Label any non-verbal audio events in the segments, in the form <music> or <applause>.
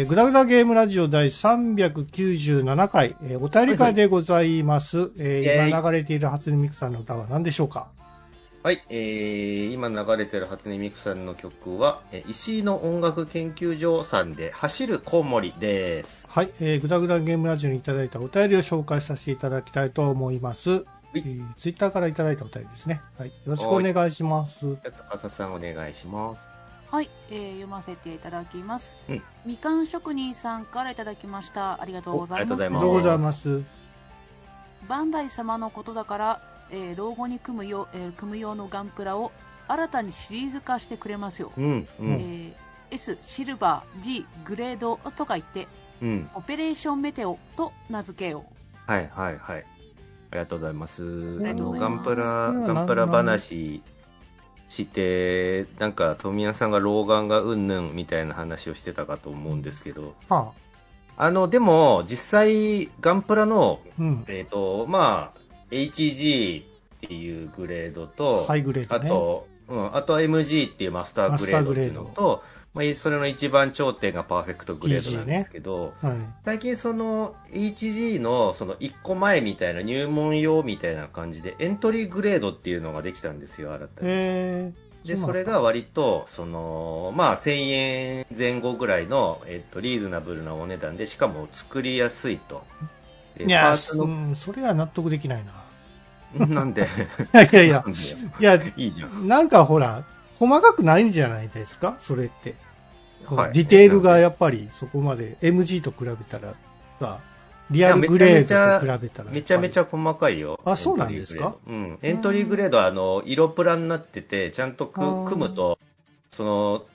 えー、グダグダゲームラジオ第397回、えー、お便り会でございます。はいはい、えー、今流れている初音ミクさんの歌は何でしょうか？はい、えー、今流れてる初音ミクさんの曲は、えー、石井の音楽研究所さんで、走るコウモリです。はい、えー、グダグダゲームラジオにいただいたお便りを紹介させていただきたいと思います。えー、ツイッターからいただいたお便りですね。はい、よろしくお願いします。司さんお願いします。はい、えー、読ませていただきます、うん、みかん職人さんからいただきました。ありがとうございます。ありがとうございます。バンダイ様のことだからえー、老後に組むよ、えー、組む用のガンプラを新たにシリーズ化してくれますよ、うんうん、えー、S シルバー G グレードとか言って、うん、オペレーションメテオと名付けよう。はいはいはい。ありがとうございます。あのガンプラガンプラ話してなんか富谷さんが老眼がうんぬんみたいな話をしてたかと思うんですけど、はあ、あのでも実際ガンプラの、うん、えっ、ー、とまあ HG っていうグレードと、ハイグレード、ね、あと、うん、あと MG っていうマスターグレードっていうのと、まあ、それの一番頂点がパーフェクトグレードなんですけど、ねはい、最近その HG のその1個前みたいな入門用みたいな感じでエントリーグレードっていうのができたんですよ、新たに。で、それが割と、その、まあ、1000円前後ぐらいの、えっと、リーズナブルなお値段で、しかも作りやすいと。いや、うん、それは納得できないな。<laughs> なんで？<laughs> いやいやいや、いや、いいじゃん。なんかほら、細かくないんじゃないですか？それって。はい、ディテールがやっぱりそこまで MG と比べたらさ、リアルグレードと比べたらめちゃめちゃ細かいよ。あ、そうなんですか？うん。エントリーグレードはあの、色プラになってて、ちゃんと組むと、その、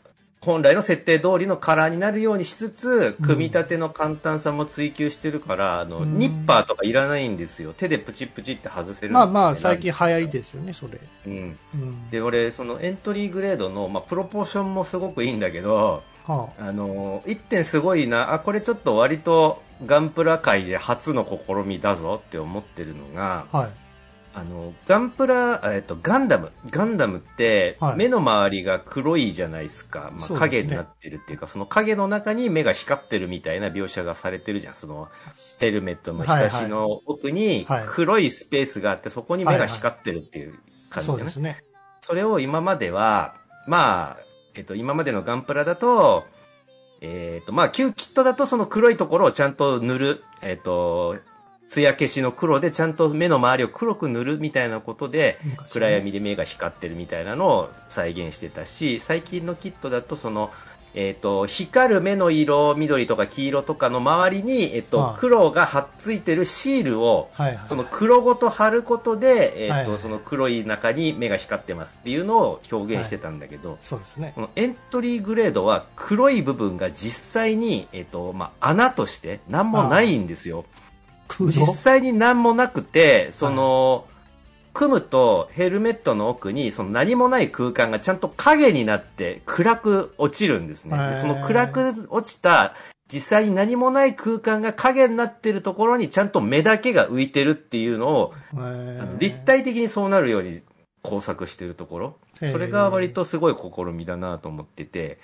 本来の設定通りのカラーになるようにしつつ、組み立ての簡単さも追求してるから、あの、うん、ニッパーとかいらないんですよ。手でプチプチって外せる、まあまあ、最近流行りですよね、それ。うん。うん、で、俺、そのエントリーグレードの、まあ、プロポーションもすごくいいんだけど、はあ、あの、一点すごいな、あ、これちょっと割とガンプラ界で初の試みだぞって思ってるのが、はい。あの、ガンプラ、えっと、ガンダム。ガンダムって、目の周りが黒いじゃないですか。まあ、影になってるっていうか、その影の中に目が光ってるみたいな描写がされてるじゃん。その、ヘルメットのひさしの奥に黒いスペースがあって、そこに目が光ってるっていう感じ、ね、そうですね。それを今までは、まあ、えっと、今までのガンプラだと、えっと、まあ、旧キットだとその黒いところをちゃんと塗る、えっと、艶消しの黒でちゃんと目の周りを黒く塗るみたいなことで、暗闇で目が光ってるみたいなのを再現してたし、最近のキットだとその、えと、光る目の色、緑とか黄色とかの周りに、えと、黒が貼っついてるシールを、その黒ごと貼ることで、えと、その黒い中に目が光ってますっていうのを表現してたんだけど、そうですね。このエントリーグレードは黒い部分が実際に、えっ、と、まあ、穴として何もないんですよ。実際に何もなくて、その、はい、組むとヘルメットの奥にその何もない空間がちゃんと影になって暗く落ちるんですね。その暗く落ちた実際に何もない空間が影になってるところにちゃんと目だけが浮いてるっていうのを、立体的にそうなるように工作してるところ。それが割とすごい試みだなと思ってて、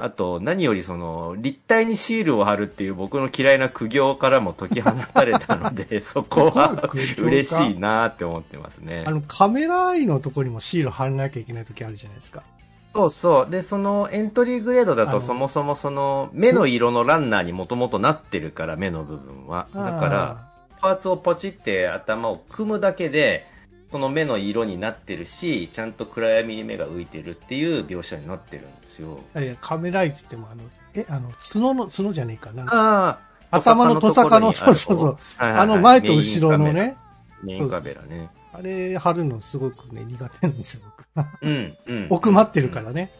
あと、何よりその、立体にシールを貼るっていう僕の嫌いな苦行からも解き放たれたので、<laughs> そこは嬉しいなって思ってますね。あの、カメラアイのところにもシール貼らなきゃいけない時あるじゃないですか。そうそう。で、そのエントリーグレードだとそもそもその目の色のランナーにもともとなってるから、目の部分は。だから、パーツをポチって頭を組むだけで、その目の色になってるし、ちゃんと暗闇に目が浮いてるっていう描写になってるんですよ。いや、カメライズってもあの、え、あの、角の、角じゃねえかな。ああ。頭のトサカの、そうそうそう。あの前と後ろのね。メインカメラね。あれ貼るのすごくね、苦手なんですよ、僕。うん、うん。奥まってるからね。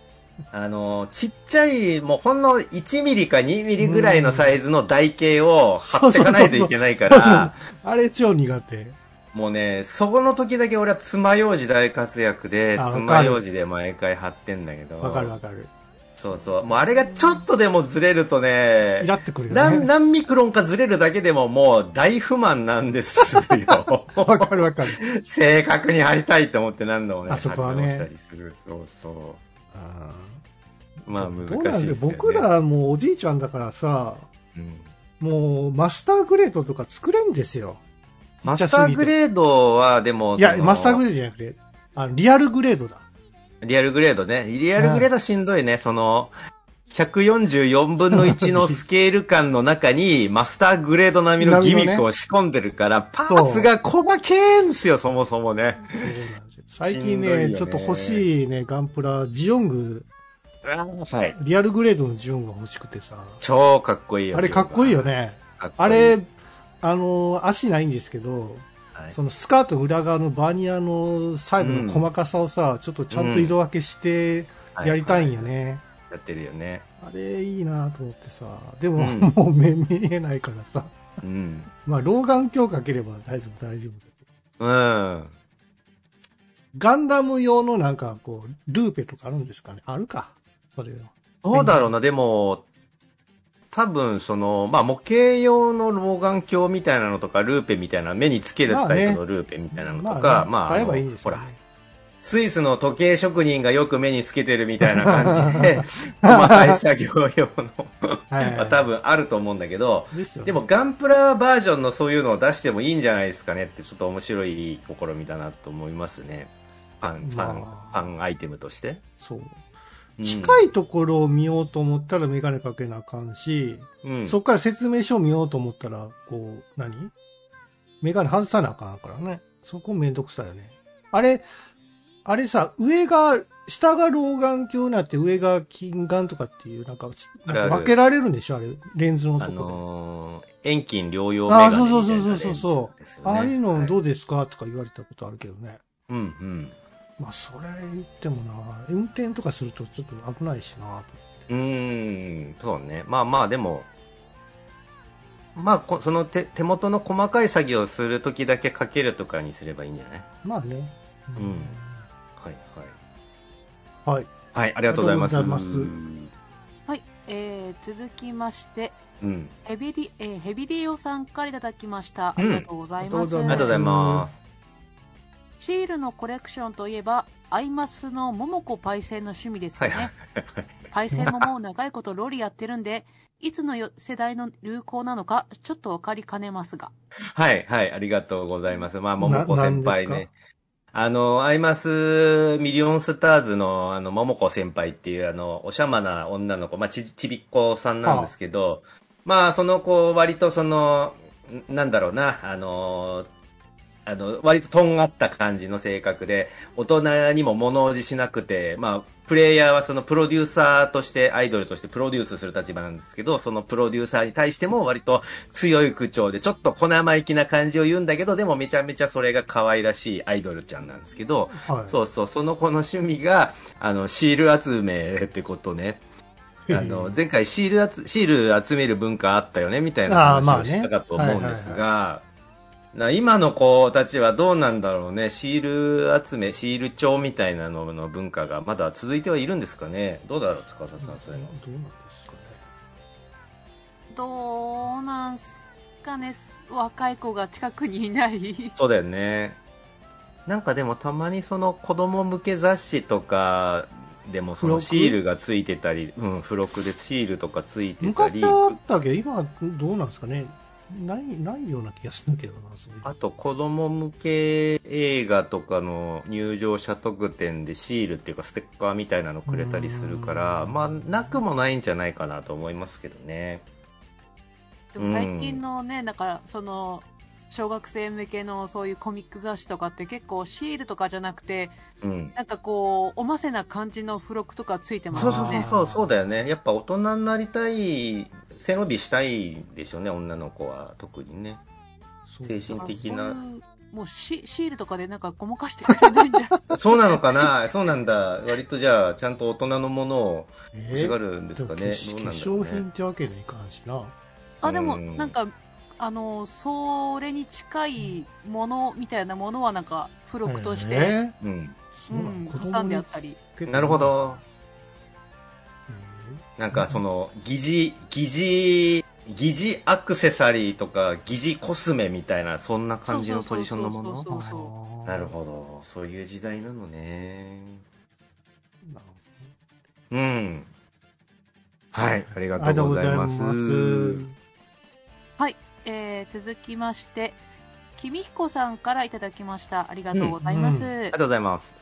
あの、ちっちゃい、もうほんの1ミリか2ミリぐらいのサイズの台形を貼っていかないといけないから。あれ超苦手。もうね、そこの時だけ俺は爪楊枝大活躍で、爪楊枝で毎回貼ってんだけど。わかるわかる。そうそう。もうあれがちょっとでもずれるとね、イラってくるよね。何、何ミクロンかずれるだけでももう大不満なんですよ。<laughs> わかるわかる。正確に貼りたいと思って何度もね、あそこはね。したりする。そうそう。あまあ難しいですよ、ね、僕らもうおじいちゃんだからさ、うん、もうマスターグレードとか作れんですよ。マスターグレードはでも。いや、マスターグレードじゃなくて、あの、リアルグレードだ。リアルグレードね。リアルグレードしんどいね。うん、その、144分の1のスケール感の中に <laughs> マスターグレード並みのギミックを仕込んでるから、パーツが細けーんですよ、そもそもね。そうなんですよ。最近ね、ねちょっと欲しいね、ガンプラ、ジオング。はい。リアルグレードのジオングが欲しくてさ。超かっこいいよ。あれかっこいいよね。あれ、あの、足ないんですけど、はい、そのスカート裏側のバーニアの細部の細かさをさ、うん、ちょっとちゃんと色分けしてやりたいんよね。はいはいやってるよね。あれいいなと思ってさ。でも、うん、<laughs> もう目見えないからさ。うん。まあ、老眼鏡かければ大丈夫、大丈夫うん。ガンダム用のなんか、こう、ルーペとかあるんですかねあるか。それは。どうだろうな、でも、多分、その、まあ、模型用の老眼鏡みたいなのとか、ルーペみたいな、目につけるタイプのルーペみたいなのとか、まあ、ね、まあ、ほら、スイスの時計職人がよく目につけてるみたいな感じで、<laughs> 細かい作業用のは多分あると思うんだけど、ででもガンプラバージョンのそういうのを出してもいいんじゃないですかねってちょっと面白い試みだなと思いますね。ファン、ファン、ファンアイテムとして。そう。近いところを見ようと思ったらメガネかけなあかんし、うん、そこから説明書を見ようと思ったら、こう、何？メガネ外さなあかんからね。そこめんどくさいよね。あれ、あれさ、上が、下が老眼鏡になって上が近眼とかっていう、なんか、なんか分けられるんでしょ？あれ、レンズのとこで。あのー、遠近両用メガネあ、そうそうそうそうそう、ね、ああいうのどうですか、はい、とか言われたことあるけどね。うんうん。まあ、それ言ってもな、運転とかするとちょっと危ないしな、と。うん、そうね。まあまあ、でも、まあ、その手手元の細かい作業をするときだけかけるとかにすればいいんじゃない？まあね。うん、うんはいはい。はい。はい、ありがとうございます。ますはい、えー、続きまして、うん、ヘビリ、えー、ヘビリオさんからいただきました。ありがとうございます。ありがとうございます。シールのコレクションといえば、アイマスの桃子パイセンの趣味ですよね。はいはいパイセンももう長いことロリやってるんで、いつの世代の流行なのか、ちょっとわかりかねますが。はいはい、ありがとうございます。まあ、桃子先輩ね。あの、アイマスミリオンスターズの、あの、桃子先輩っていう、あの、おしゃまな女の子、まあ、ち、ちびっこさんなんですけど、まあ、その子、割とその、なんだろうな、あの、あの、割ととんがった感じの性格で、大人にも物おじしなくて、まあ、プレイヤーはそのプロデューサーとして、アイドルとしてプロデュースする立場なんですけど、そのプロデューサーに対しても割と強い口調で、ちょっと小生意気な感じを言うんだけど、でもめちゃめちゃそれが可愛らしいアイドルちゃんなんですけど、はい、そうそう、その子の趣味が、あの、シール集めってことね。あの、前回シールシール集める文化あったよね、みたいな話をしたかと思うんですが、な今の子たちはどうなんだろうね。シール集め、シール帳みたいなのの文化がまだ続いてはいるんですかね。どうだろう、司さん、そういうの。どうなんですかね。どうなんすかね。若い子が近くにいない。そうだよね。なんかでもたまにその子供向け雑誌とかでもそのシールがついてたり、うん、付録でシールとかついてたり。昔あったけ？ど、今どうなんですかね？ない、ないような気がするけどな、そあと、子供向け映画とかの入場者特典でシールっていうかステッカーみたいなのくれたりするから、まあ、なくもないんじゃないかなと思いますけどね。でも最近のね、うん、だから、その、小学生向けのそういうコミック雑誌とかって結構シールとかじゃなくて、うん、なんかこう、おませな感じの付録とかついてますね。そうそうそう、そうだよね。やっぱ大人になりたい背伸びしたいでしょうね、女の子は特にね。精神的な。もうシシールとかでなんかごまかしてくれないんじゃ <laughs> そうなのかな？そうなんだ。割とじゃあ、ちゃんと大人のものを欲しがるんですかね？えー、どうなんだろう、ね、化粧品ってわけにいかんしな。あ、でも、なんか、あの、それに近いものみたいなものはなんか、付録として、えー、うん、うん、挟んであったり。なるほど。なんかその、疑似、疑似、疑似アクセサリーとか疑似コスメみたいな、そんな感じのポジションのもの？なるほど。そういう時代なのね。うん。はい、ありがとうございます。はい、えー、続きまして、君彦さんからいただきました。ありがとうございます。うんうん、ありがとうございます。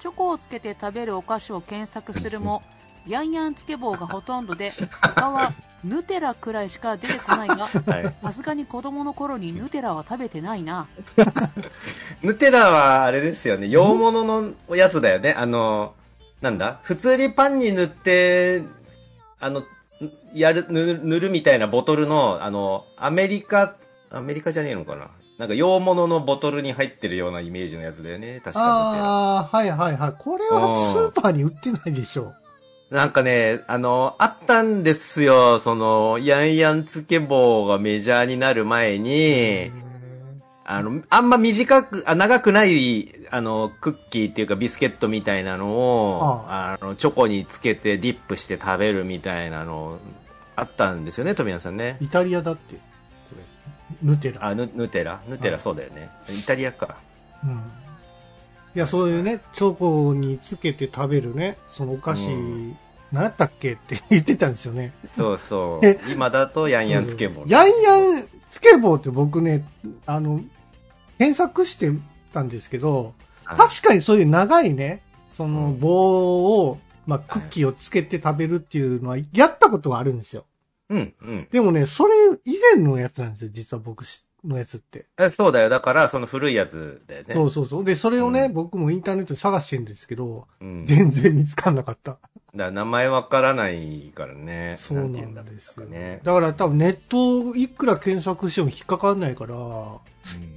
チョコをつけて食べるお菓子を検索するも、ヤンヤンつけ棒がほとんどで、他はヌテラくらいしか出てこないが、さすがに子供の頃にヌテラは食べてないな。<laughs> ヌテラはあれですよね、洋物のやつだよね。あの、なんだ？普通にパンに塗って、あの、やる、塗るみたいなボトルの、あの、アメリカ、アメリカじゃねえのかな？なんか洋物のボトルに入ってるようなイメージのやつだよね、確かああ、はいはいはい。これはスーパーに売ってないでしょ。なんかね、あの、あったんですよ。その、ヤンヤンつけ棒がメジャーになる前に、あの、あんま短く、あ長くない、あの、クッキーっていうかビスケットみたいなのを、あの、チョコにつけてディップして食べるみたいなの、あったんですよね、富谷さんね。イタリアだって、これ。ヌテラ。あ、ヌヌテラ？ヌテラそうだよね。イタリアか。うん。いや、そういうね、チョコにつけて食べるね、そのお菓子、うん、何やったっけって言ってたんですよね。そうそう。今だとヤンヤンつけ棒。ヤンヤンつけ棒って僕ね、あの、検索してたんですけど、確かにそういう長いね、その棒を、まあ、クッキーをつけて食べるっていうのは、やったことはあるんですよ。うん、うん。でもね、それ以前のやつなんですよ、実は僕知のやつって。えそうだよ。だから、その古いやつだよね。そうそうそう。で、それをね、うん、僕もインターネットで探してるんですけど、うん、全然見つかんなかった。だ名前わからないからね。そうなんですよね。だから多分ネットいくら検索しても引っかかんないから、うん、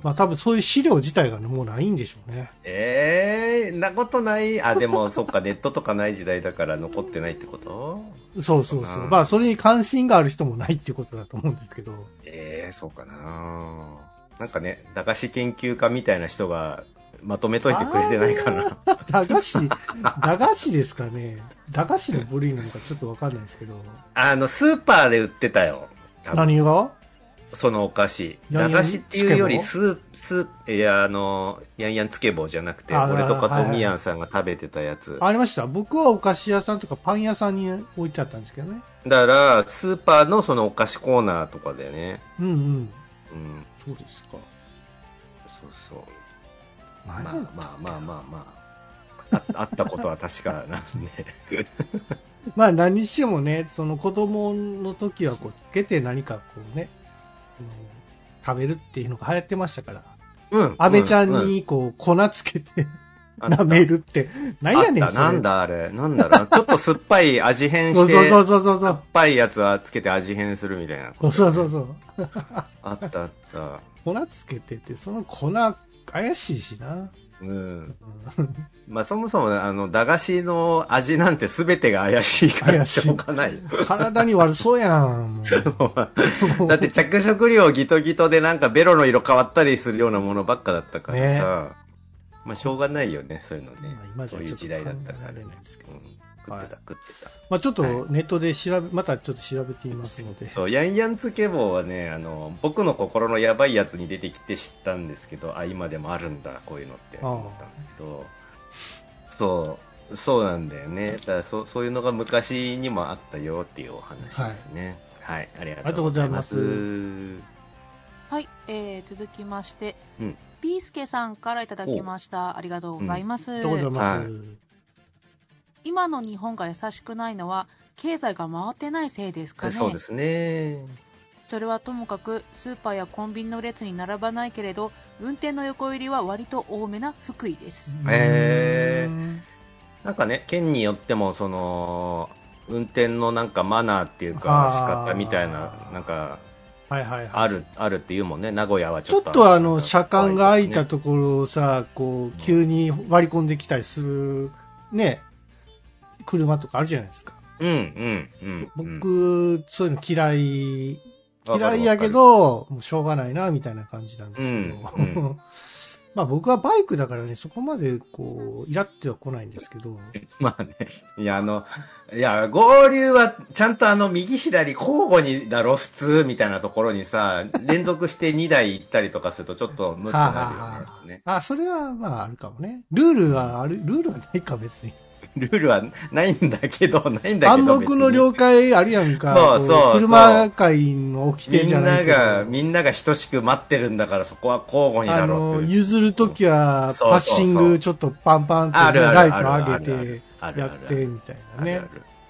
まあ多分そういう資料自体がね、もうないんでしょうね。ええー、なことない？あ、でもそっか、ネットとかない時代だから残ってないってこと？そうそうそう。まあそれに関心がある人もないってことだと思うんですけど。ええー、そうかななんかね、駄菓子研究家みたいな人がまとめといてくれてないかな。<laughs> 駄菓子、駄菓子ですかね？駄菓子の部類なのかちょっとわかんないですけど。あの、スーパーで売ってたよ。何が？そのお菓子。駄菓子っていうよりスー、スー、いや、あの、ヤンヤンつけ棒じゃなくて、俺とかトミヤンさんが食べてたやつ、ありました。僕はお菓子屋さんとかパン屋さんに置いてあったんですけどね。だから、スーパーのそのお菓子コーナーとかだよね。うんうん。うん。そうですか。そうそう。まあまあまあまあまあ。あ <laughs> あったことは確かなんで <laughs> まあ何にしてもね、その子供の時はこうつけて何かこうね、食べるっていうのが流行ってましたから。うん。安倍ちゃんにこう粉つけて、舐めるって。何やねん、それ。なんだあれ。なんだろう。ちょっと酸っぱい味変して。そうそうそうそう。酸っぱいやつはつけて味変するみたいな。そうそうそう。あったあった。<laughs> 粉つけてて、その粉怪しいしな。うん。まあそもそも、あの、駄菓子の味なんて全てが怪しいからしょうがない。体に悪そうやん。<laughs> だって着色料ギトギトでなんかベロの色変わったりするようなものばっかだったからさ。ね、まあしょうがないよね、そういうのね。まあ、そういう時代だったから。ね、うん食ってた、食ってた。まあちょっとネットで調べ、またちょっと調べてみますので。そう、ヤンヤンつけ棒はね、あの、僕の心のやばいやつに出てきて知ったんですけど、あ、今でもあるんだ、こういうのって思ったんですけど、そう、そうなんだよね。だからそそういうのが昔にもあったよっていうお話ですね。はい、はい、ありがとうございます。はい、えー、続きまして、うん、ピースケさんからいただきました。ありがとうございます。ありがとうございます。今の日本が優しくないのは経済が回ってないせいですかね。そうですね。それはともかくスーパーやコンビニの列に並ばないけれど運転の横入りは割と多めな福井です。へえなんかね県によってもその運転のなんかマナーっていうか仕方みたいななんかはいはいはい、ある、あるっていうもんね、名古屋はちょっと。ちょっとあの、車間が開いたところをさ、こう、急に割り込んできたりする、ね、車とかあるじゃないですか。うん、うん、うん。僕、そういうの嫌い、嫌いやけど、もうしょうがないな、みたいな感じなんですけど。うんうん、<laughs> まあ僕はバイクだからね、そこまでこう、イラっては来ないんですけど。まあね。いや、あの、いや、合流はちゃんとあの、右左交互にだろ、普通、みたいなところにさ、連続して2台行ったりとかするとちょっと無ってなるよね。<laughs> あ、それはまああるかもね。ルールはある、ルールはないか別に。ルールはないんだけど、ないんだけど。暗黙の了解あるやんか。そうそう車会の掟じゃないみんなが、みんなが等しく待ってるんだから、そこは交互になろう譲るときは、パッシングちょっとパンパンってライト上げて、やって、みたいなね。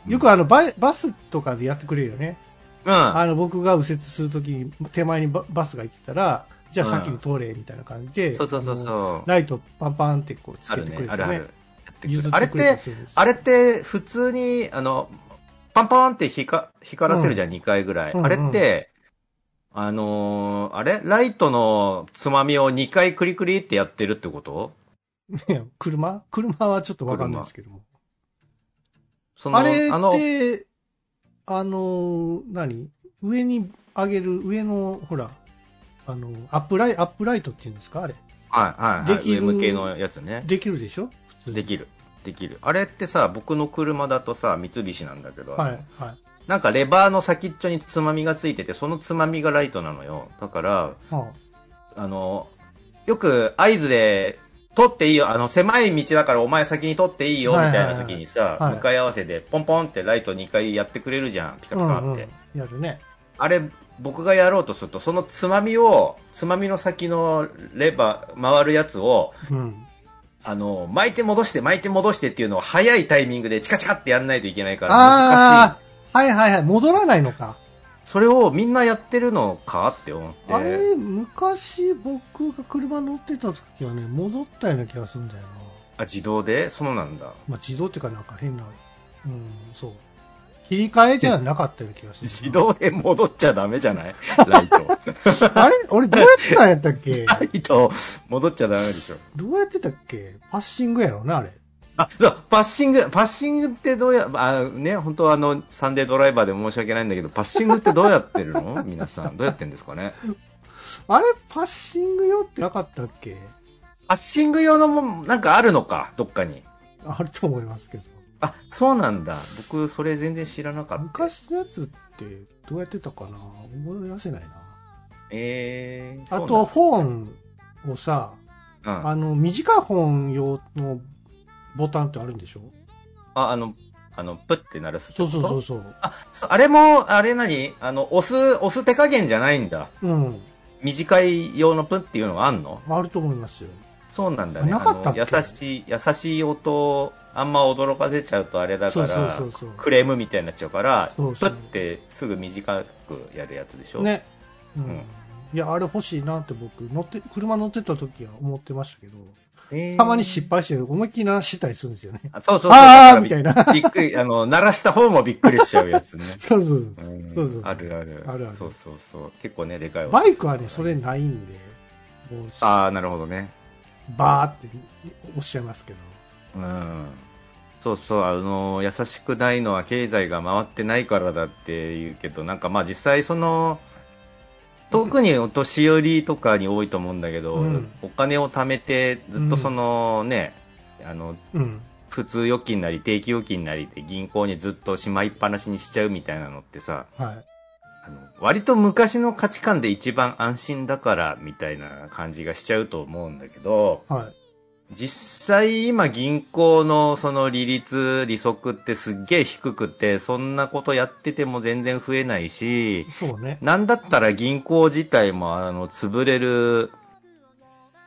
よくあのバ、バスとかでやってくれるよね。うん。あの、僕が右折するときに手前にバスが行ってたら、じゃあ先に通れ、みたいな感じで、そうそうそうそう。ライトパンパンってこうつけてくれて、ね、あるね。あるあれって、あれって普通に、あの、パンパンって光光らせるじゃん、うん、2回ぐらい。うんうん、あれって、あのー、あれ？ライトのつまみを2回クリクリってやってるってこと？いや、車？車はちょっとわかんないですけども。そのあれって、あの、あの何？上に上げる、上の、ほら、あの、アップライト、アップライトっていうんですか？あれ。はい、はい、できる。上向けのやつね。できるでしょ？できる。できる。あれってさ、僕の車だとさ、三菱なんだけど、はい、はい。なんかレバーの先っちょにつまみがついてて、そのつまみがライトなのよ。だから、はあ、あの、よく合図で、取っていいよ、あの、狭い道だからお前先に取っていいよ、みたいな時にさ、向かい合わせで、ポンポンってライト2回やってくれるじゃん、ピカピカって。うんうん、やるね。あれ、僕がやろうとすると、そのつまみを、つまみの先のレバー、回るやつを、うん、あの、巻いて戻して巻いて戻してっていうのを早いタイミングでチカチカってやんないといけないから難しい。はいはいはい、戻らないのか。それをみんなやってるのかって思って。あれ、昔僕が車乗ってた時はね、戻ったような気がするんだよな。あ、自動で？そうなんだ。まあ自動っていうかなんか変な、うん、そう。切り替えじゃなかったような気がする。自動で戻っちゃダメじゃない？<laughs> ライト。<laughs> あれ？俺どうやってたんやったっけ？<laughs> ライト戻っちゃダメでしょ。どうやってたっけ？パッシングやろうな、あれ。あ、パッシング、パッシングってどうや、あね、本当はあの、サンデードライバーで申し訳ないんだけど、パッシングってどうやってるの？皆さん。どうやってんですかね？あれ、パッシング用ってなかったっけ？パッシング用のも、なんかあるのか、どっかに。あると思いますけど。あ、そうなんだ。僕、それ全然知らなかった。昔のやつってどうやってたかな？思い出せないな。ええー、あと、本をさ、うん、あの、短い本用のボタンってあるんでしょ？あ、あの、あの、プって鳴らすそうそうそうそう。あ、あれも、あれ何？あの、押す、押す手加減じゃないんだ。うん。短い用のプっていうのがあんの？あると思いますよ。そうなんだね。なかった優しい、優しい音あんま驚かせちゃうとあれだからクレームみたいになっちゃうからプッてすぐ短くやるやつでしょ？ね、うん、うん、いやあれ欲しいなって僕乗って車乗ってた時は思ってましたけど、えー、たまに失敗して思いっきり鳴らしたりするんですよね。そうそうそう。ああみたいな。びっくりあの鳴らした方もびっくりしちゃうやつね。<laughs> そうそう、うん、そう。そうあるある。あるある。そうそうそう。結構ねでかいバイクはねそれないんでああなるほどね。バーっておっしゃいますけどうん。そうそう、あの、優しくないのは経済が回ってないからだって言うけど、なんかまあ実際その、特にお年寄りとかに多いと思うんだけど、うん、お金を貯めて、ずっとそのね、うん、あの、うん、普通預金なり定期預金なりで銀行にずっとしまいっぱなしにしちゃうみたいなのってさ、はい、あの割と昔の価値観で一番安心だからみたいな感じがしちゃうと思うんだけど、はい、実際今銀行のその利率、利息ってすっげえ低くて、そんなことやってても全然増えないし、そうね。なんだったら銀行自体もあの、潰れる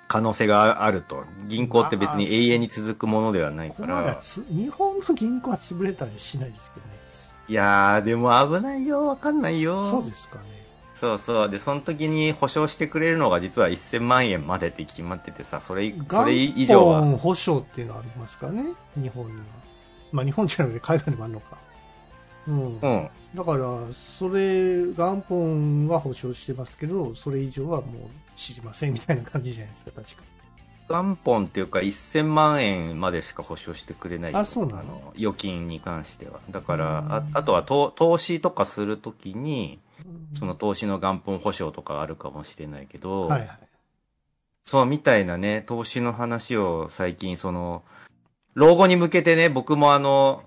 可能性があると。銀行って別に永遠に続くものではないから。日本の銀行は潰れたりしないですけどね。いやー、でも危ないよ、わかんないよ。そうですかね。そうそう。で、その時に保証してくれるのが実は1000万円までって決まっててさ、それ、それ以上は。元保証っていうのはありますかね？日本には。まあ日本じゃなくて海外にもあるのか。うん。うん。だから、それ、元本は保証してますけど、それ以上はもう知りませんみたいな感じじゃないですか、確か元本っていうか1000万円までしか保証してくれないあそうなの？預金に関してはだからああとは投資とかするときにその投資の元本保証とかあるかもしれないけど、はいはい、そうみたいなね、投資の話を最近その、老後に向けてね、僕もあの、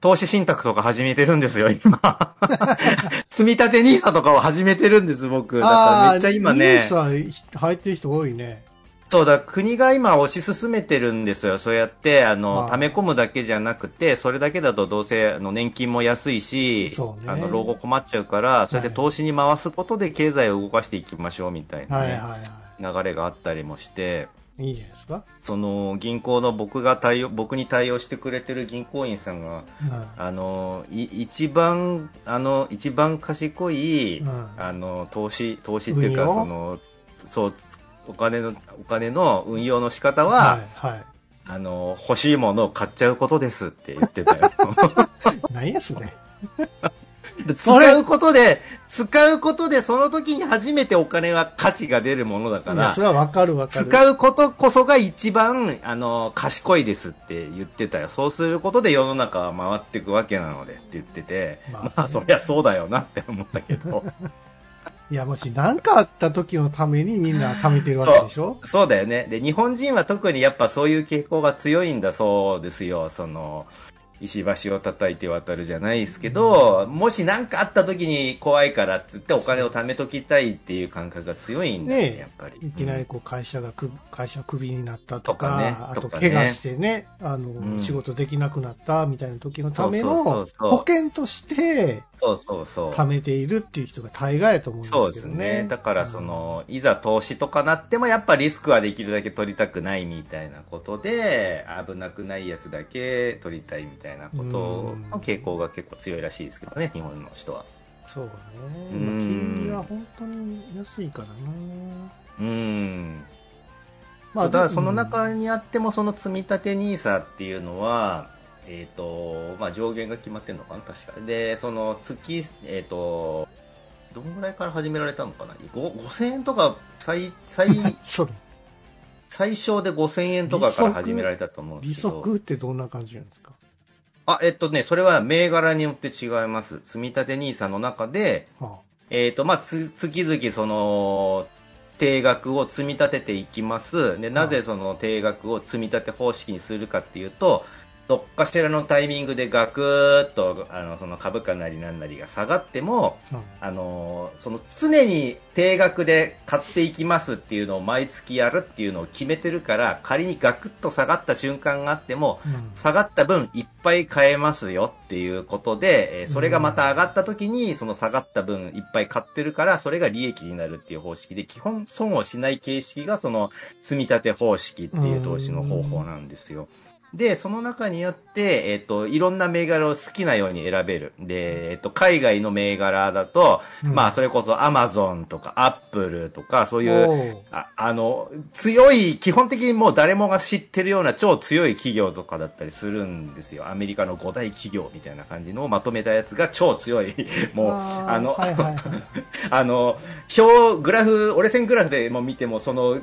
投資信託とか始めてるんですよ、今。<laughs> 積み立て NISA とかを始めてるんです、僕。だからめっちゃ今ね。NISA 入ってる人多いね。そうだ、国が今推し進めてるんですよ。そうやって、あの、溜め込むだけじゃなくて、それだけだとどうせ、あの、年金も安いし、ね、あの、老後困っちゃうから、そうやって投資に回すことで経済を動かしていきましょうみたいな、ね、はいはいはい、流れがあったりもして、いいじゃないですか。その銀行の僕が対応、僕に対応してくれてる銀行員さんが、うん、あの、い一番、あの、一番賢い、うん、あの、投資、投資っていうか、その、そう、お金の、お金の運用の仕方は、はい、はい、あの、欲しいものを買っちゃうことですって言ってたよ。<laughs> 何やそれ。<laughs> 使うことで、使うことでその時に初めてお金は価値が出るものだから、それはわかるわかる。使うことこそが一番、あの、賢いですって言ってたよ。そうすることで世の中は回っていくわけなのでって言ってて、まあ、まあ、そりゃそうだよなって思ったけど。<laughs> いや、もし何かあった時のためにみんな貯めてるわけでしょ？そうだよね。で、日本人は特にやっぱそういう傾向が強いんだそうですよ。その、石橋を叩いて渡るじゃないですけど、もし何かあった時に怖いからって言ってお金を貯めときたいっていう感覚が強いんだよね、やっぱり。いきなりこう会社がく、会社クビになったとか、ね、あと怪我してね、あの、うん、仕事できなくなったみたいな時のための保険として、そうそうそう。貯めているっていう人が大概だと思うんですけどね。そうですね。だからその、うん、いざ投資とかなってもやっぱリスクはできるだけ取りたくないみたいなことで、危なくないやつだけ取りたいみたいな。たいなことの傾向が結構強いらしいですけどね、日本の人は。そうね。金利は本当に安いからな。うん。まあ、だからその中にあっても、その積み立て NISA っていうのは、えっ、ー、と、まあ上限が決まってるのかな、確か。で、その月、えっ、ー、と、どんぐらいから始められたのかな ?5000 円とか最、最、<laughs> 最小で5000円とかから始められたと思うんですけど。利息ってどんな感じなんですか？あ、えっとね、それは銘柄によって違います。積立 NISA の中で、はあ、えっ、と、まあ、つ、月々その、定額を積み立てていきます。で、なぜその定額を積み立て方式にするかっていうと、どっかしらのタイミングでガクーッと、あの、その株価なりなんなりが下がっても、うん、あの、その常に定額で買っていきますっていうのを毎月やるっていうのを決めてるから、仮にガクッと下がった瞬間があっても、うん、下がった分いっぱい買えますよっていうことで、えそれがまた上がった時に、その下がった分いっぱい買ってるから、それが利益になるっていう方式で、基本損をしない形式がその積み立て方式っていう投資の方法なんですよ。うんで、その中によって、えっ、と、いろんな銘柄を好きなように選べる。で、えっ、と、海外の銘柄だと、うん、まあ、それこそアマゾンとかアップルとか、そういう、ああの、強い、基本的にもう誰もが知ってるような超強い企業とかだったりするんですよ。アメリカの5大企業みたいな感じのをまとめたやつが超強い。<laughs> もう、あの、はいはいはい、<laughs> あの、表、グラフ、折れ線グラフでも見ても、その、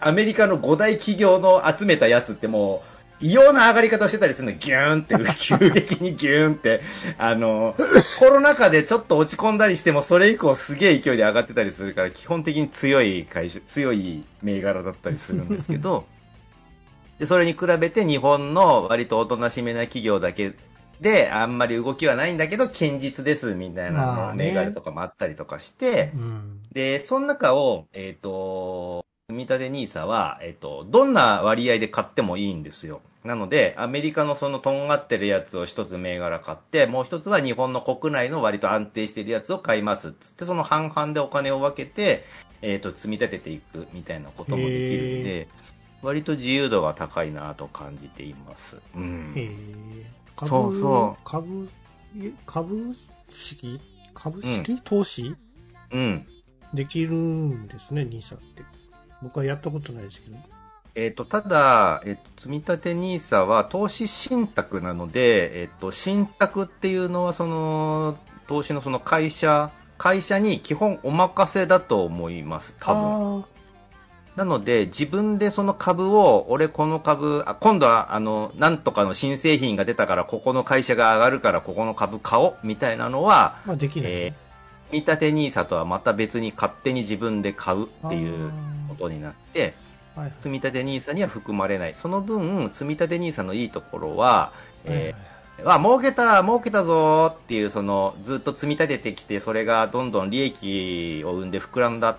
アメリカの5大企業の集めたやつってもう、異様な上がり方をしてたりするの、ギューンって、<laughs> 急激にギューンって、あの、コロナ禍でちょっと落ち込んだりしても、それ以降すげえ勢いで上がってたりするから、基本的に強い会社、強い銘柄だったりするんですけど、で、それに比べて日本の割とおとなしめな企業だけで、あんまり動きはないんだけど、堅実です、みたいな、銘柄とかもあったりとかして、うん、で、その中を、えっ、ー、と、積立 NISA は、えっ、ー、と、どんな割合で買ってもいいんですよ。なので、アメリカのそのとんがってるやつを一つ銘柄買って、もう一つは日本の国内の割と安定してるやつを買いますっつって、その半々でお金を分けて、えっ、ー、と、積み立てていくみたいなこともできるんで、割と自由度が高いなと感じています。うん。へ株そうそう。株、株式株式、うん、投資？うん。できるんですね、NISA って。僕はやったことないですけど。えっ、ー、と、ただ、えっ、ー、と、積立 NISA は投資信託なので、えっ、ー、と、信託っていうのは、その、投資のその会社、会社に基本お任せだと思います、多分。なので、自分でその株を、俺この株、あ今度は、あの、なんとかの新製品が出たから、ここの会社が上がるから、ここの株買おう、みたいなのは、まあ、できない、ね、えー、積立 NISA とはまた別に勝手に自分で買うっていうことになって、はい、積立 NISA には含まれない。その分、積立 NISA のいいところは、えー、は儲けた、儲けたぞっていう、その、ずっと積み立ててきて、それがどんどん利益を生んで膨らんだ、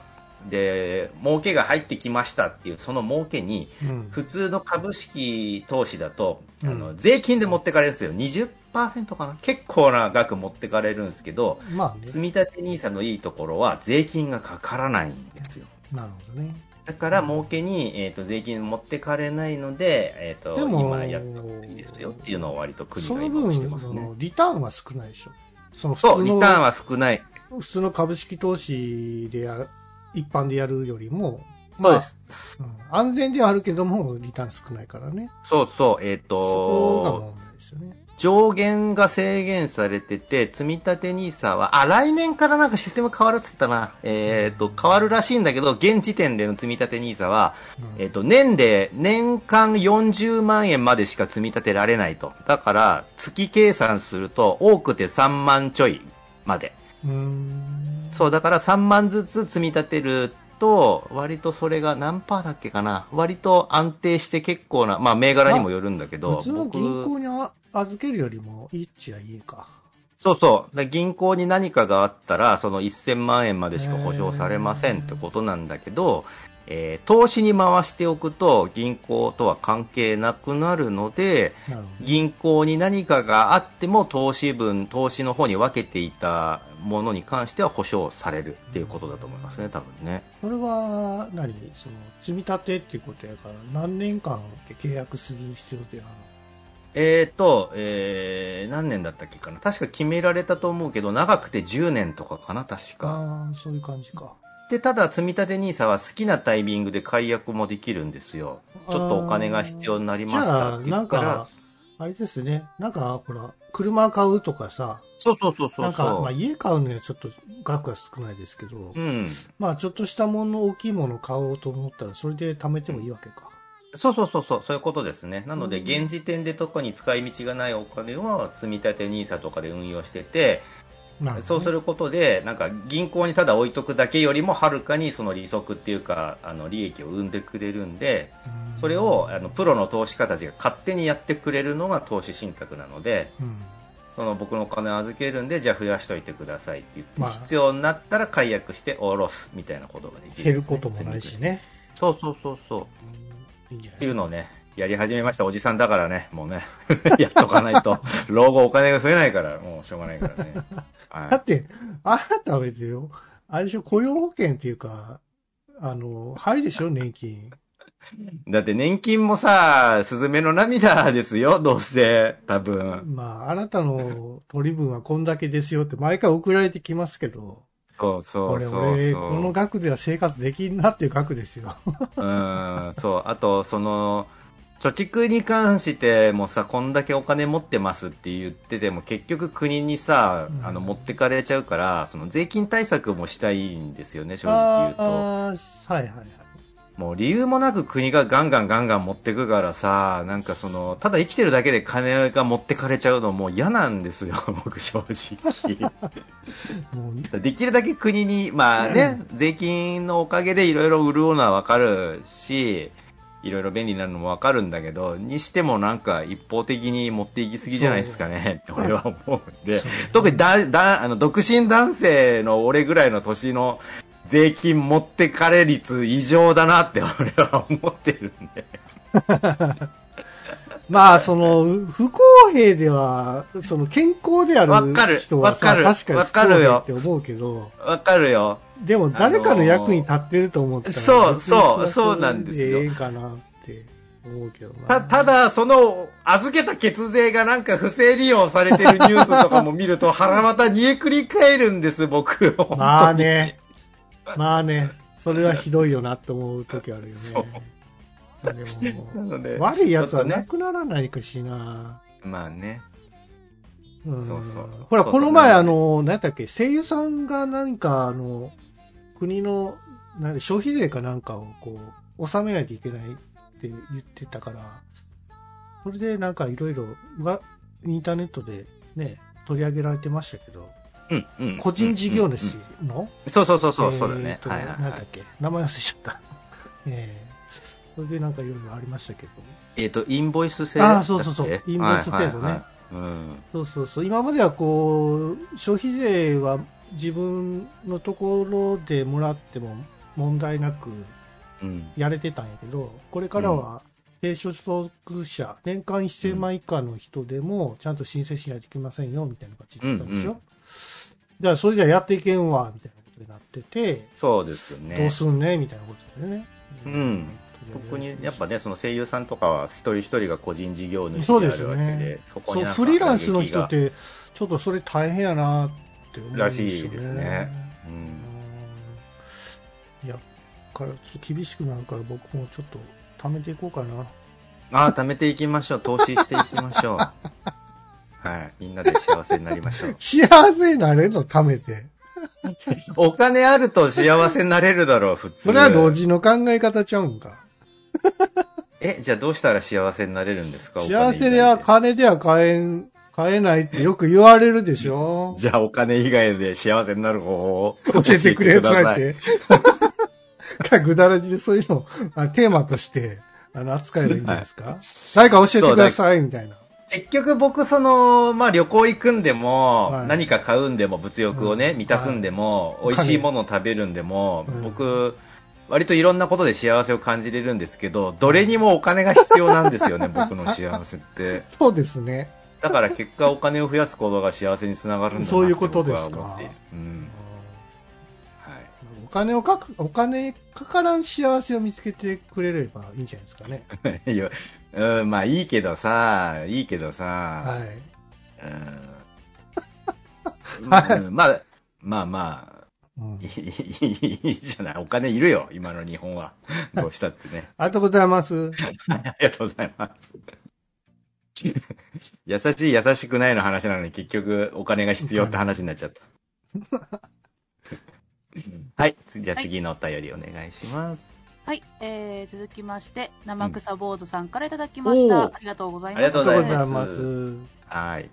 で、儲けが入ってきましたっていう、その儲けに、普通の株式投資だと、うん、あの税金で持ってかれるんですよ。20%かな？結構な額持ってかれるんですけど、まあね、積立 NISA のいいところは税金がかからないんですよ。なるほどね。だから儲けに、えーと、税金持ってかれないので、えーと、今やった方がいいですよっていうのを割と国が今してますね。リターンは少ないでしょ。そのそう、リターンは少ない。普通の株式投資でや一般でやるよりも、まあ、そうです、うん。安全ではあるけども、リターン少ないからね。そうそう、えっ、ー、とそこが問題ですよね。上限が制限されてて、積立 NISA は、あ、来年からなんかシステム変わるって言ったな。えっ、ー、と、変わるらしいんだけど、現時点での積立 NISA は、うん、えっ、ー、と、年で、年間40万円までしか積み立てられないと。だから、月計算すると、多くて3万ちょいまで。そう、だから3万ずつ積み立てると、割とそれが何パーだっけかな。割と安定して結構な、まあ銘柄にもよるんだけど。普通の銀行に預けるよりもいいっちゃいいか。そうそう。銀行に何かがあったら、その1000万円までしか保証されませんってことなんだけど、えー、投資に回しておくと銀行とは関係なくなるので、銀行に何かがあっても投資分、投資の方に分けていたものに関しては保証されるっていうことだと思いますね、多分ね。これは何、その積み立てっていうことやから何年間で契約する必要っていうの？はえっ、ー、と、えー、何年だったっけかな。確か決められたと思うけど、長くて10年とかかな、確か。ああ、そういう感じか。で、ただ、積立 NISA は好きなタイミングで解約もできるんですよ。ちょっとお金が必要になりましたって言ったら。あれですね。なんか、ほら、車買うとかさ。そうそうそうそうなんか、まあ家買うにはちょっと額が少ないですけど。うん。まあちょっとしたもの、大きいもの買おうと思ったら、それで貯めてもいいわけか。そうそうそうそう、そういうことですね。なので、現時点で特に使い道がないお金を積み立て NISA とかで運用してて、ね、そうすることで、なんか銀行にただ置いとくだけよりもはるかにその利息っていうか、あの利益を生んでくれるんで、それをあのプロの投資家たちが勝手にやってくれるのが投資信託なので、うん、その僕のお金を預けるんで、じゃあ増やしといてくださいって言って、まあ、必要になったら解約して下ろすみたいなことができる、ね、減ることもないしね。そうそうそうそう。いいっていうのをね、やり始めましたおじさんだからね、もうね、<laughs> やっとかないと、<laughs> 老後お金が増えないから、もうしょうがないからね。はい、だって、あなたは別よ、あれでしょ、雇用保険っていうか、あの、入るでしょ、年金。だって年金もさ、スズメの涙ですよ、どうせ、多分。まあ、あなたの取り分はこんだけですよって毎回送られてきますけど。そうそうそうそう俺、この額では生活できんなっていう額ですよ。うん、そう。あと、その、貯蓄に関してもさ、こんだけお金持ってますって言ってても、結局国にさ、あの、持ってかれちゃうから、その税金対策もしたいんですよね、正直言うと。はいはいはい。もう理由もなく国がガンガンガンガン持ってくからさ、なんかその、ただ生きてるだけで金が持ってかれちゃうのも嫌なんですよ、<laughs> 僕正直。<laughs> できるだけ国に、まあね、税金のおかげでいろいろ潤うのはわかるし、いろいろ便利になるのもわかるんだけど、にしてもなんか一方的に持っていきすぎじゃないですかねって俺は思うんで、特にだ、だ、あの、独身男性の俺ぐらいの年の税金持ってかれ率異常だなって俺は思ってるんで。<laughs> まあ、その、不公平では、その健康である人はさ、確かに不公平って思うけど。わかるよ。でも誰かの役に立ってると思ったら、そうそう、そうなんですよ。ええかなって思うけどた、ただ、その、預けた血税がなんか不正利用されてるニュースとかも見ると <laughs> 腹また煮えくり返るんです、僕。まあね。まあね。それはひどいよなって思う時あるよね。<laughs> そう。でも、悪い奴はなくならないかしな。まあね。うん、そうそう。ほら、この前、あの、何だっけ、声優さんが何か、あの、国のなん消費税かなんかをこう、納めないといけないって言ってたから、それでなんかいろいろ、インターネットでね、取り上げられてましたけど、うんうん、個人事業主の、そうそうそうそう、そうだね。はい、はい、なんだっけ、名前忘れちゃった。え <laughs> えー、それでなんかいろいろありましたけど。えっ、ー、と、インボイス制？度ああ、そうそうそう、インボイス制度ね。はいはいはいうん、そうそうそう。今まではこう、消費税は自分のところでもらっても問題なくやれてたんやけど、これからは低所得者、年間1000万以下の人でもちゃんと申請しないといけませんよみたいな感じだったんでしょ、うんうん、じゃあそれじゃやっていけんわみたいなことになっててそうですよね。どうすんねみたいなことですよね。うん。特にやっぱねその声優さんとかは一人一人が個人事業主であるわけでね、そこにフリーランスの人ってちょっとそれ大変やなって思うんですよねらしいですね、うん、いやからちょっと厳しくなるから僕もちょっと貯めていこうかな。ああ貯めていきましょう。投資していきましょう。<laughs> はい。みんなで幸せになりましょう。幸せになれるの貯めて。お金あると幸せになれるだろう普通。それは老人の考え方ちゃうんか。え、じゃあどうしたら幸せになれるんですか？幸せでは金では買えん、買えないってよく言われるでしょ。<laughs> じゃあお金以外で幸せになる方法教えてくれ、つって。ぐ <laughs> だらじでそういうのあテーマとして、あの、扱えばいいんじゃないですか、はい、誰か教えてください、みたいな。結局僕その、まあ旅行行くんでも、はい、何か買うんでも物欲をね、うん、満たすんでも、はい、美味しいものを食べるんでも、うん、僕、割といろんなことで幸せを感じれるんですけど、どれにもお金が必要なんですよね、僕の幸せって。<laughs> そうですね。だから結果お金を増やすことが幸せにつながるんだなそういうことですか。うん。はい。お金をかく、お金かからん幸せを見つけてくれればいいんじゃないですかね。<laughs> いや、うん、まあいいけどさ、いいけどさ、はい。うん。はい、まあ、まあまあ、うん、いいじゃない。お金いるよ、今の日本は。どうしたってね。<laughs> ありがとうございます。<laughs> ありがとうございます。優しい、優しくないの話なのに結局お金が必要って話になっちゃった。<laughs> はい。じゃあ次のお便りお願いします。はい、えー、続きまして、生草坊主さんからいただきました。うん、ありがとうございます。ありがとうございます。はい。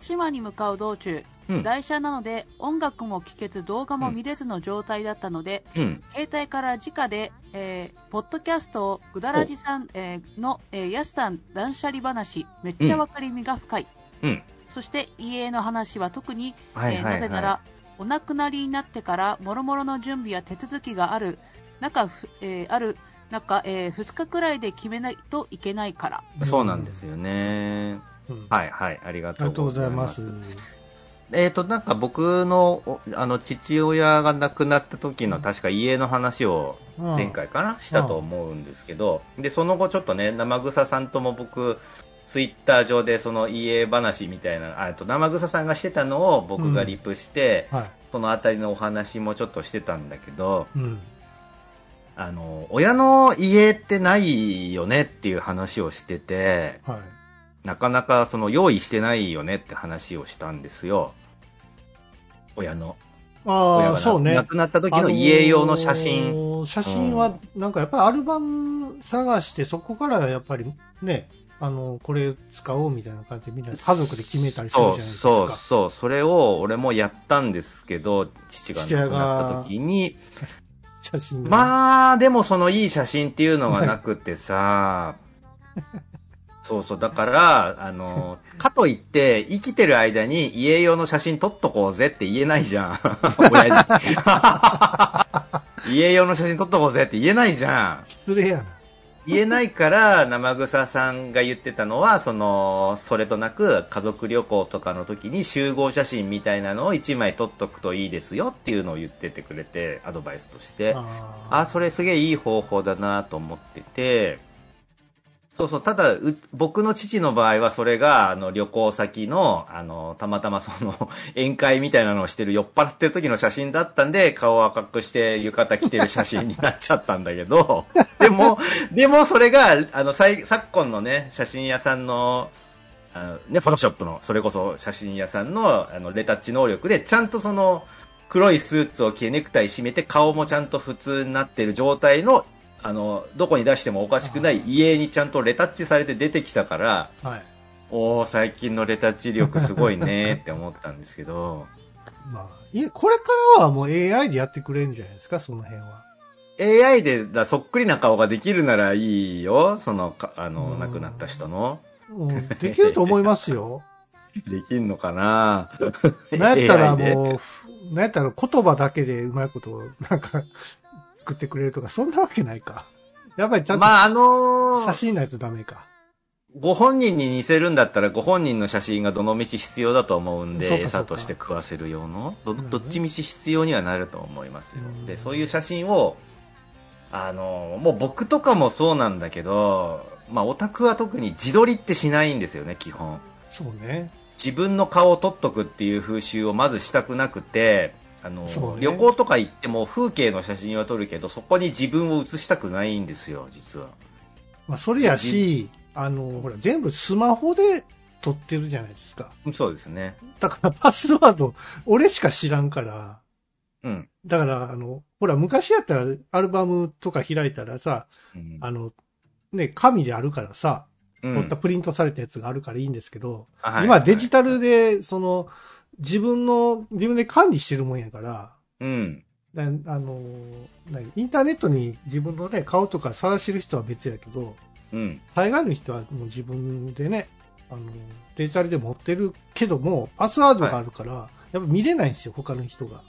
島に向かう道中、うん、台車なので音楽も聴けず動画も見れずの状態だったので、うん、携帯から直で、えー、ポッドキャストをぐだらじさん、えー、の、えー、やすさん断捨離話めっちゃ分かりみが深い、うん、そして家の話は特に、はいはいはい、えー、なぜならお亡くなりになってからもろもろの準備や手続きがある中、えー、ある中、えー、2日くらいで決めないといけないから。そうなんですよね、はいはいありがとうございます。えっ、ー、と、なんか僕の、あの、父親が亡くなった時の確か家の話を前回かな、したと思うんですけど、で、その後ちょっとね、生草さんとも僕、ツイッター上でその家話みたいな、あと生草さんがしてたのを僕がリプして、うんはい、そのあたりのお話もちょっとしてたんだけど、うん、あの、親の家ってないよねっていう話をしてて、はいなかなかその用意してないよねって話をしたんですよ。親の。ああ、そうね。亡くなった時の家用の写真。あのー、写真は、なんかやっぱりアルバム探して、そこからやっぱりね、あの、これ使おうみたいな感じでみんな家族で決めたりするじゃないですか。そう、そう、それを俺もやったんですけど、父が亡くなった時に、写真まあ、でもそのいい写真っていうのがなくてさ、<laughs> そうそう。だから、あの、<laughs> かといって、生きてる間に家用の写真撮っとこうぜって言えないじゃん。<laughs> 親父。<laughs> 家用の写真撮っとこうぜって言えないじゃん。失礼やな。言えないから、生草さんが言ってたのは、その、それとなく家族旅行とかの時に集合写真みたいなのを1枚撮っとくといいですよっていうのを言っててくれて、アドバイスとして。ああ、それすげえいい方法だなと思ってて、そうそう、ただ、僕の父の場合はそれが、あの、旅行先の、あの、たまたまその、<laughs> 宴会みたいなのをしてる酔っ払ってる時の写真だったんで、顔を赤くして浴衣着てる写真になっちゃったんだけど、<laughs> でも、でもそれが、あの、昨今のね、写真屋さんの、あのね、フォトショップの、それこそ写真屋さんの、あの、レタッチ能力で、ちゃんとその、黒いスーツを着てネクタイ締めて顔もちゃんと普通になってる状態のあの、どこに出してもおかしくない家にちゃんとレタッチされて出てきたから、はい、おお最近のレタッチ力すごいねって思ったんですけど。<laughs> まあ、いこれからはもう AI でやってくれるんじゃないですか、その辺は。AI でだそっくりな顔ができるならいいよ、その、あの、亡くなった人の。うん、できると思いますよ。<laughs> できんのかな？なんやったらもう、なんやったら言葉だけでうまいこと、なんか、作ってくれるとか、そんなわけないか。やっぱりちゃんと、まあ、あのー、写真ないとダメか。ご本人に似せるんだったら、ご本人の写真がどの道必要だと思うんで、餌として食わせる用のど、どっちみち必要にはなると思いますよ。で、そういう写真を、あの、もう僕とかもそうなんだけど、まあ、オタクは特に自撮りってしないんですよね、基本。そうね。自分の顔を撮っとくっていう風習をまずしたくなくて、あの、ね、旅行とか行っても風景の写真は撮るけど、そこに自分を写したくないんですよ、実は。まあ、それやし、あの、ほら、全部スマホで撮ってるじゃないですか。そうですね。だからパスワード、俺しか知らんから。うん。だから、あの、ほら、昔やったらアルバムとか開いたらさ、うん、あの、ね、紙であるからさ、撮ったプリントされたやつがあるからいいんですけど、うん、今デジタルで、その、自分の、自分で管理してるもんやから、うん。あの、インターネットに自分のね、顔とか晒してる人は別やけど、うん。大概の人はもう自分でね、あの、デジタルで持ってるけども、パスワードがあるから、はい、やっぱ見れないんですよ、他の人が。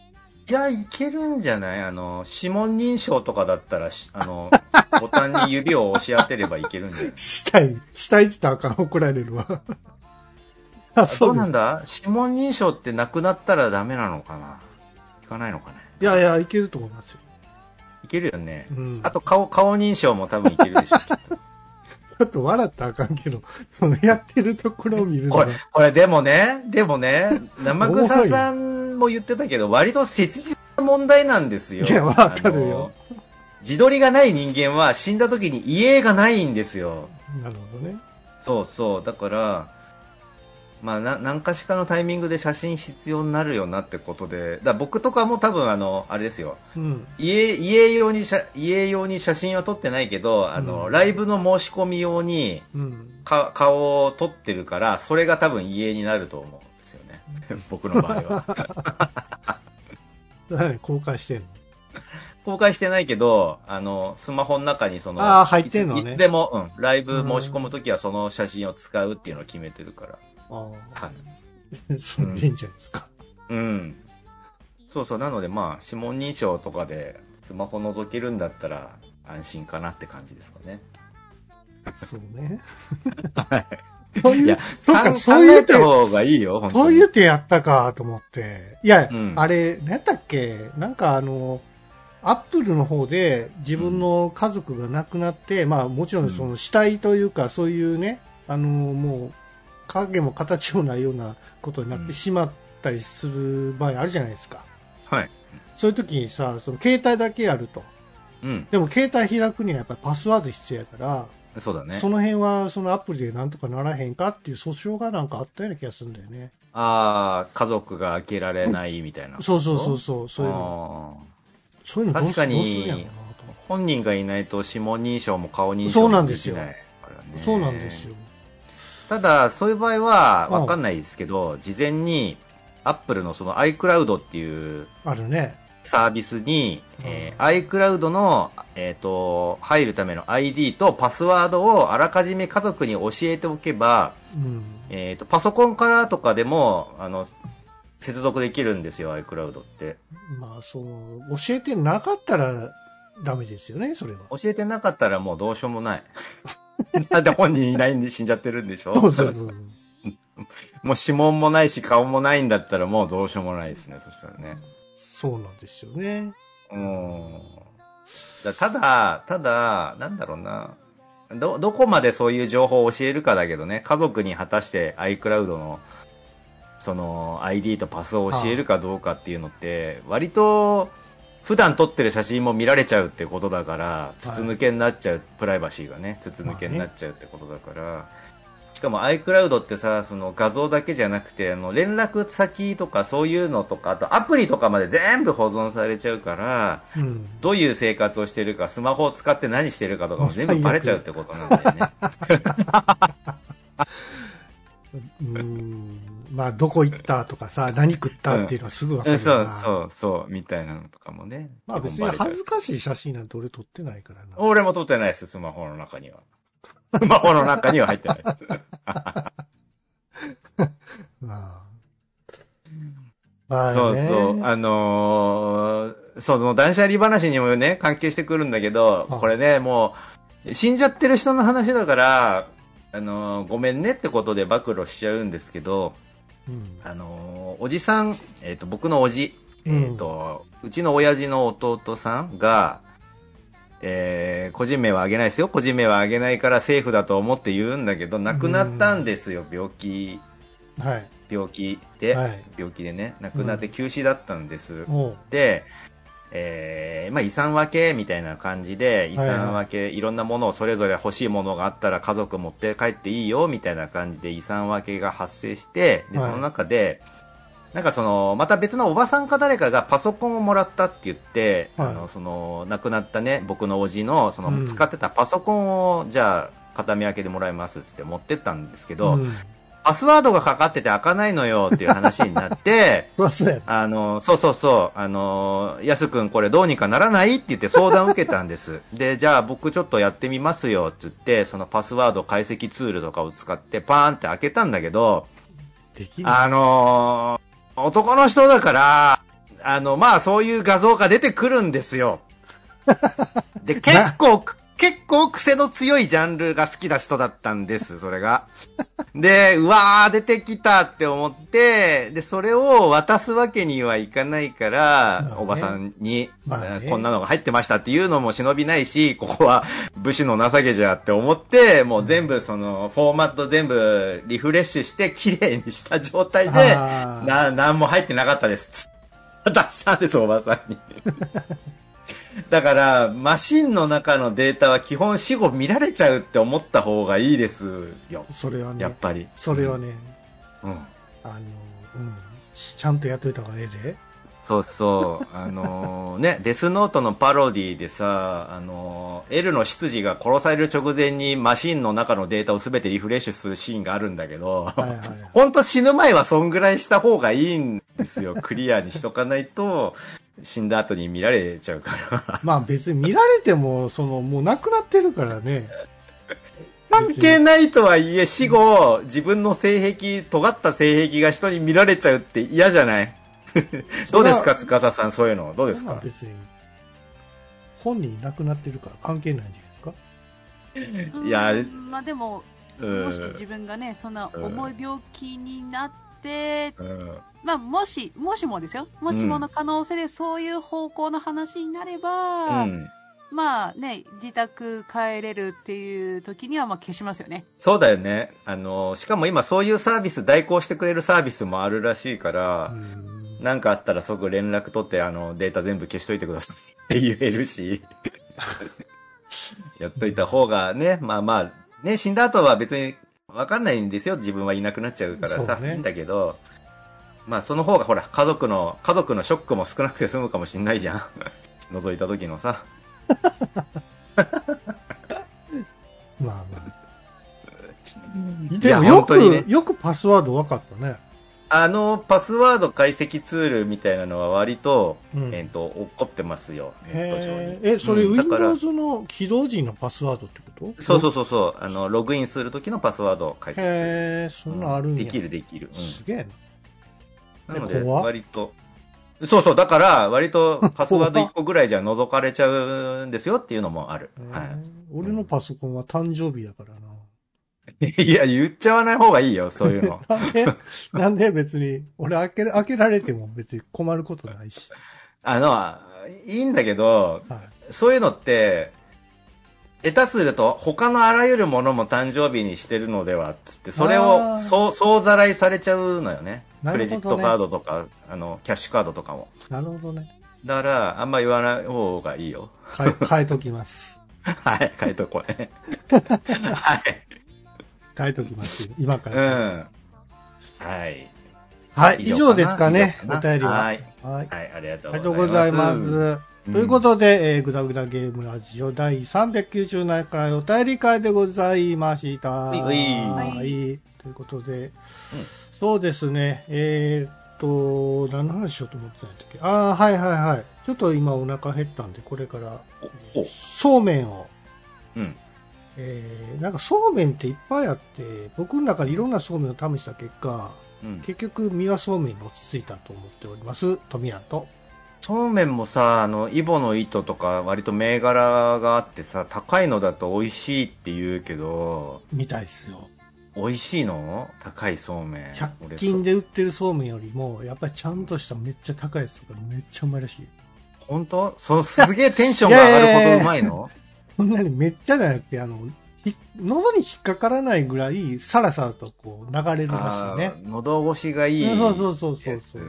いや、いけるんじゃない？あの、指紋認証とかだったら、あの、<laughs> ボタンに指を押し当てればいけるんじゃない？したい。したいって言ったらあかん、怒られるわ。あ、<laughs> そうなんだ？指紋認証ってなくなったらダメなのかな？聞かないのかね？いやいや、いけると思いますよ。いけるよね。うん、あと顔、顔認証も多分いけるでしょ。<laughs> ちょっと笑ったらあかんけど、そのやってるところを見るのこれ、これでもね、でもね、生草さんも言ってたけど、<laughs> 割と切実な問題なんですよ。いや、わかるよ。自撮りがない人間は死んだ時に家がないんですよ。なるほどね。そうそう。だから、まあ、な何かしかのタイミングで写真必要になるよなってことで、だ僕とかも多分あの、あれですよ。うん、家、家用に写、家用に写真は撮ってないけど、あの、うん、ライブの申し込み用に、か、顔を撮ってるから、それが多分家になると思うんですよね。<laughs> 僕の場合は。<laughs> 何？公開してんの？公開してないけど、あの、スマホの中にその、ああ、入ってんのね。いつでも、うん、ライブ申し込むときはその写真を使うっていうのを決めてるから。ああ。はい。<laughs> それいいんじゃないですか。うん。そうそう。なのでまあ、指紋認証とかでスマホ覗けるんだったら安心かなって感じですかね。そうね。はい。そういう、そうか、そういう手。方がいいよ、そういう手やったかと思って。いや、うん、あれ、何やったっけ？なんかあの、アップルの方で自分の家族が亡くなって、うん、まあもちろんその死体というか、そういうね、あの、もう影も形もないようなことになってしまったりする場合あるじゃないですか。はい。そういう時にさ、その携帯だけやると。うん。でも携帯開くにはやっぱりパスワード必要やから、そうだね。その辺はそのアプリでなんとかならへんかっていう訴訟がなんかあったような気がするんだよね。ああ、家族が開けられないみたいな。そうそうそうそう、そういうの。そういうの確かに、本人がいないと指紋認証も顔認証もできない、ね、そうなんですよ。ただ、そういう場合は、わかんないですけど、事前に、アップルのその iCloud っていう、あるね。サービスに、えー、iCloud の、えっ、ー、と、入るための ID とパスワードをあらかじめ家族に教えておけば、うん、えっ、と、パソコンからとかでも、あの、接続できるんですよ、iCloud って。まあ、そう、教えてなかったらダメですよね、それは。教えてなかったらもうどうしようもない。<laughs> <laughs> なんで本人いないんで死んじゃってるんでしょ？そうそうそう。<laughs> もう指紋もないし顔もないんだったらもうどうしようもないですね、そしたらね。そうなんですよね。うん。ただ、ただ、なんだろうな。ど、どこまでそういう情報を教えるかだけどね、家族に果たして iCloud の、その ID とパスを教えるかどうかっていうのって、割と、普段撮ってる写真も見られちゃうってことだから、筒抜けになっちゃう、はい、プライバシーがね、筒抜けになっちゃうってことだから、しかも iCloud ってさ、その画像だけじゃなくて、あの、連絡先とかそういうのとか、あとアプリとかまで全部保存されちゃうから、うん、どういう生活をしてるか、スマホを使って何してるかとかも全部バレちゃうってことなんだよね。<laughs> うんまあ、どこ行ったとかさ、何食ったっていうのはすぐわかる、うん、そうそうそう、みたいなのとかもね。まあ別に恥ずかしい写真なんて俺撮ってないからな。俺も撮ってないです、スマホの中には。<laughs> スマホの中には入ってないです。<laughs> まあ。まあ、そうそう。あのー、その断捨離話にもね、関係してくるんだけど、これね、もう、死んじゃってる人の話だから、あのごめんねってことで暴露しちゃうんですけど、うん、あのおじさん、えっ、ー、と、僕のおじ、えっ、ー、と、うん、うちの親父の弟さんが、えー、個人名は挙げないですよ。個人名は挙げないから政府だと思って言うんだけど、亡くなったんですよ、病気。はい。病気で、はい、病気でね、亡くなって休止だったんです。うん、で、えー、まあ遺産分けみたいな感じで、遺産分け、はいろんなものをそれぞれ欲しいものがあったら家族持って帰っていいよみたいな感じで遺産分けが発生して、で、その中で、はいなんかその、また別のおばさんか誰かがパソコンをもらったって言って、はい、あの、その、亡くなったね、僕のおじの、その、使ってたパソコンを、じゃあ、片見分けでもらいますって持ってったんですけど、うん、パスワードがかかってて開かないのよっていう話になって、<laughs> あの、そうそうそう、あの、やすくんこれどうにかならないって言って相談を受けたんです。で、じゃあ僕ちょっとやってみますよって言って、そのパスワード解析ツールとかを使ってパーンって開けたんだけど、あの男の人だから、あの、まあそういう画像が出てくるんですよ。<laughs> で、結構、結構癖の強いジャンルが好きな人だったんです、それが。で、うわー、出てきたって思って、で、それを渡すわけにはいかないから、ね、おばさんに、まあね、こんなのが入ってましたっていうのも忍びないし、ここは武士の情けじゃって思って、もう全部その、フォーマット全部リフレッシュして綺麗にした状態で、な、なんも入ってなかったです。<laughs> 出したんです、おばさんに。<laughs> だから、マシンの中のデータは基本死後見られちゃうって思った方がいいですよ。それはね。やっぱり。それはね。うん。あの、うん。ちゃんとやっといた方がええで。そうそう。あのー、<laughs> ね、デスノートのパロディでさ、あのー、L の執事が殺される直前にマシンの中のデータを全てリフレッシュするシーンがあるんだけど、はいはいはい、<laughs> 本当死ぬ前はそんぐらいした方がいいんですよ。クリアにしとかないと、死んだ後に見られちゃうから <laughs> まあ別に見られても、その、もう亡くなってるからね。<laughs> 関係ないとはいえ、死後、自分の性癖、尖った性癖が人に見られちゃうって嫌じゃない？<laughs> どうですか、司さん、そういうの。どうですか？別に。本人亡くなってるから関係ないんじゃないですか？いや、まあでも、もし自分がね、そんな重い病気になって、まあ、もし、もしもですよ。もしもの可能性でそういう方向の話になれば、うん、まあね、自宅帰れるっていう時にはまあ消しますよね。そうだよね。あの、しかも今そういうサービス、代行してくれるサービスもあるらしいから、何かあったら即連絡取って、あの、データ全部消しといてくださいって言えるし、<laughs> やっといた方がね、まあまあ、ね、死んだ後は別にわかんないんですよ。自分はいなくなっちゃうからさ、ね、いいんだけど、まあその方がほら、家族の、家族のショックも少なくて済むかもしんないじゃん。<laughs> 覗いた時のさ。<laughs> まあまあ。でもよく、ね、よくパスワード分かったね。あの、パスワード解析ツールみたいなのは割と、うん、えっ、と、起こってますよ、ネット上に。え、それ、うん、Windows の起動時のパスワードってこと？そうそうそうそう。あの、ログインする時のパスワード解析ツール。へえ、そんなあるんや、できるできる。すげえな。なので、割と、そうそう、だから、割とパスワード1個ぐらいじゃ覗かれちゃうんですよっていうのもある。はい。俺のパソコンは誕生日だからな。<laughs> いや、言っちゃわない方がいいよ、そういうの。<laughs> なんで、なんで別に、俺開け、開けられても別に困ることないし。あの、いいんだけど、はい、そういうのって、下手すると他のあらゆるものも誕生日にしてるのではっつってそれをそう総ざらいされちゃうのよね、ね、クレジットカードとかあのキャッシュカードとかも。なるほどね。だからあんま言わない方がいいよ。変え <laughs> 変えときます。はい変えとこうね。<laughs> はい。変えときます今から。うん。はい。はい以上ですかね。お便りは。はい、はい、ありがとうございます。ということで、えー、ぐだぐだゲームラジオ第397回お便り会でございました。はい。はい。ということで、うん、そうですね、えー、っと、何の話しようと思ってたんだっけ？ああ、はいはいはい。ちょっと今お腹減ったんで、これから、そうめんを、うん。えー、なんかそうめんっていっぱいあって、僕の中でいろんなそうめんを試した結果、うん、結局、三輪そうめんに落ち着いたと思っております。富谷と。そうめんもさ、あの、イボの糸とか割と銘柄があってさ、高いのだと美味しいって言うけど。みたいっすよ。美味しいの？高いそうめん。100均で売ってるそうめんよりも、やっぱりちゃんとしためっちゃ高いやつとかめっちゃうまいらしい。本当？そう、すげえテンションが上がるほど <laughs> うまいの？そんなにめっちゃじゃなくて、あの、喉に引っかからないぐらい、さらさらとこう流れるらしいね。喉越しがいい。そうそうそうそうそう。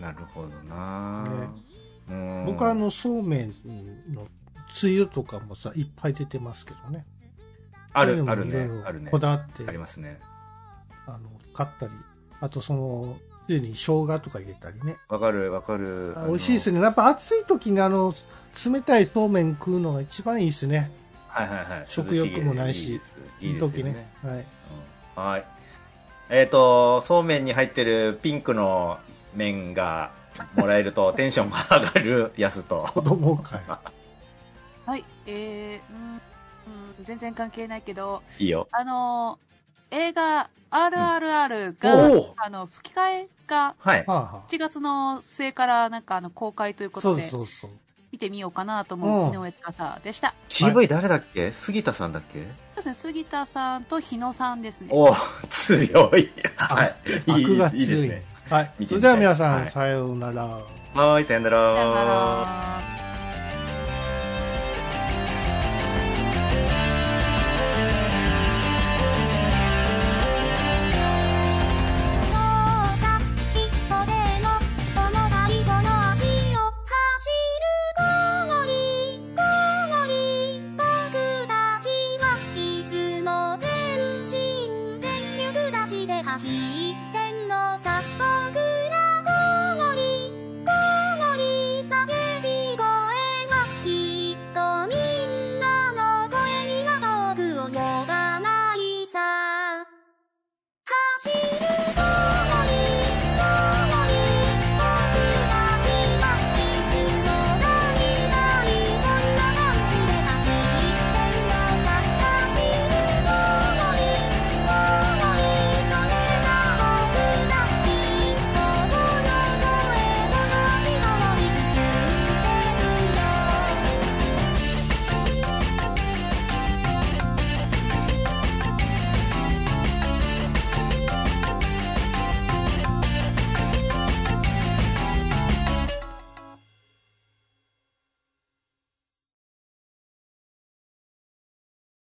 なるほどな、ね、僕はあの、そうめんのつゆとかもさ、いっぱい出てますけどね。ある、あるね。あるね。こだわって。ありますね。あの、買ったり。あとその、つゆに生姜とか入れたりね。わかる、わかる。美味しいですね。やっぱ暑い時にあの、冷たいそうめん食うのが一番いいですね。はいはいはい。食欲もないし、いい時ね。はい。はい。えっ、ー、と、そうめんに入ってるピンクの麺がもらえると <laughs> テンションが上がるやつと。子供かよ。<laughs> <laughs> はい、えー、うん、うん、全然関係ないけど、いいよ。あの、映画 RRR が、うん、あの、吹き替えが、はい。7月の末からなんかあの公開ということで、そうそうそう。見てみようかなと思う井上司でした。CV 誰だっけ、杉田さんだっけ？そうですね、杉田さんと日野さんですね。お強い。はい。悪が強い。いいですね。はい。それでは皆さん、さようなら。はい、さようなら。さようなら。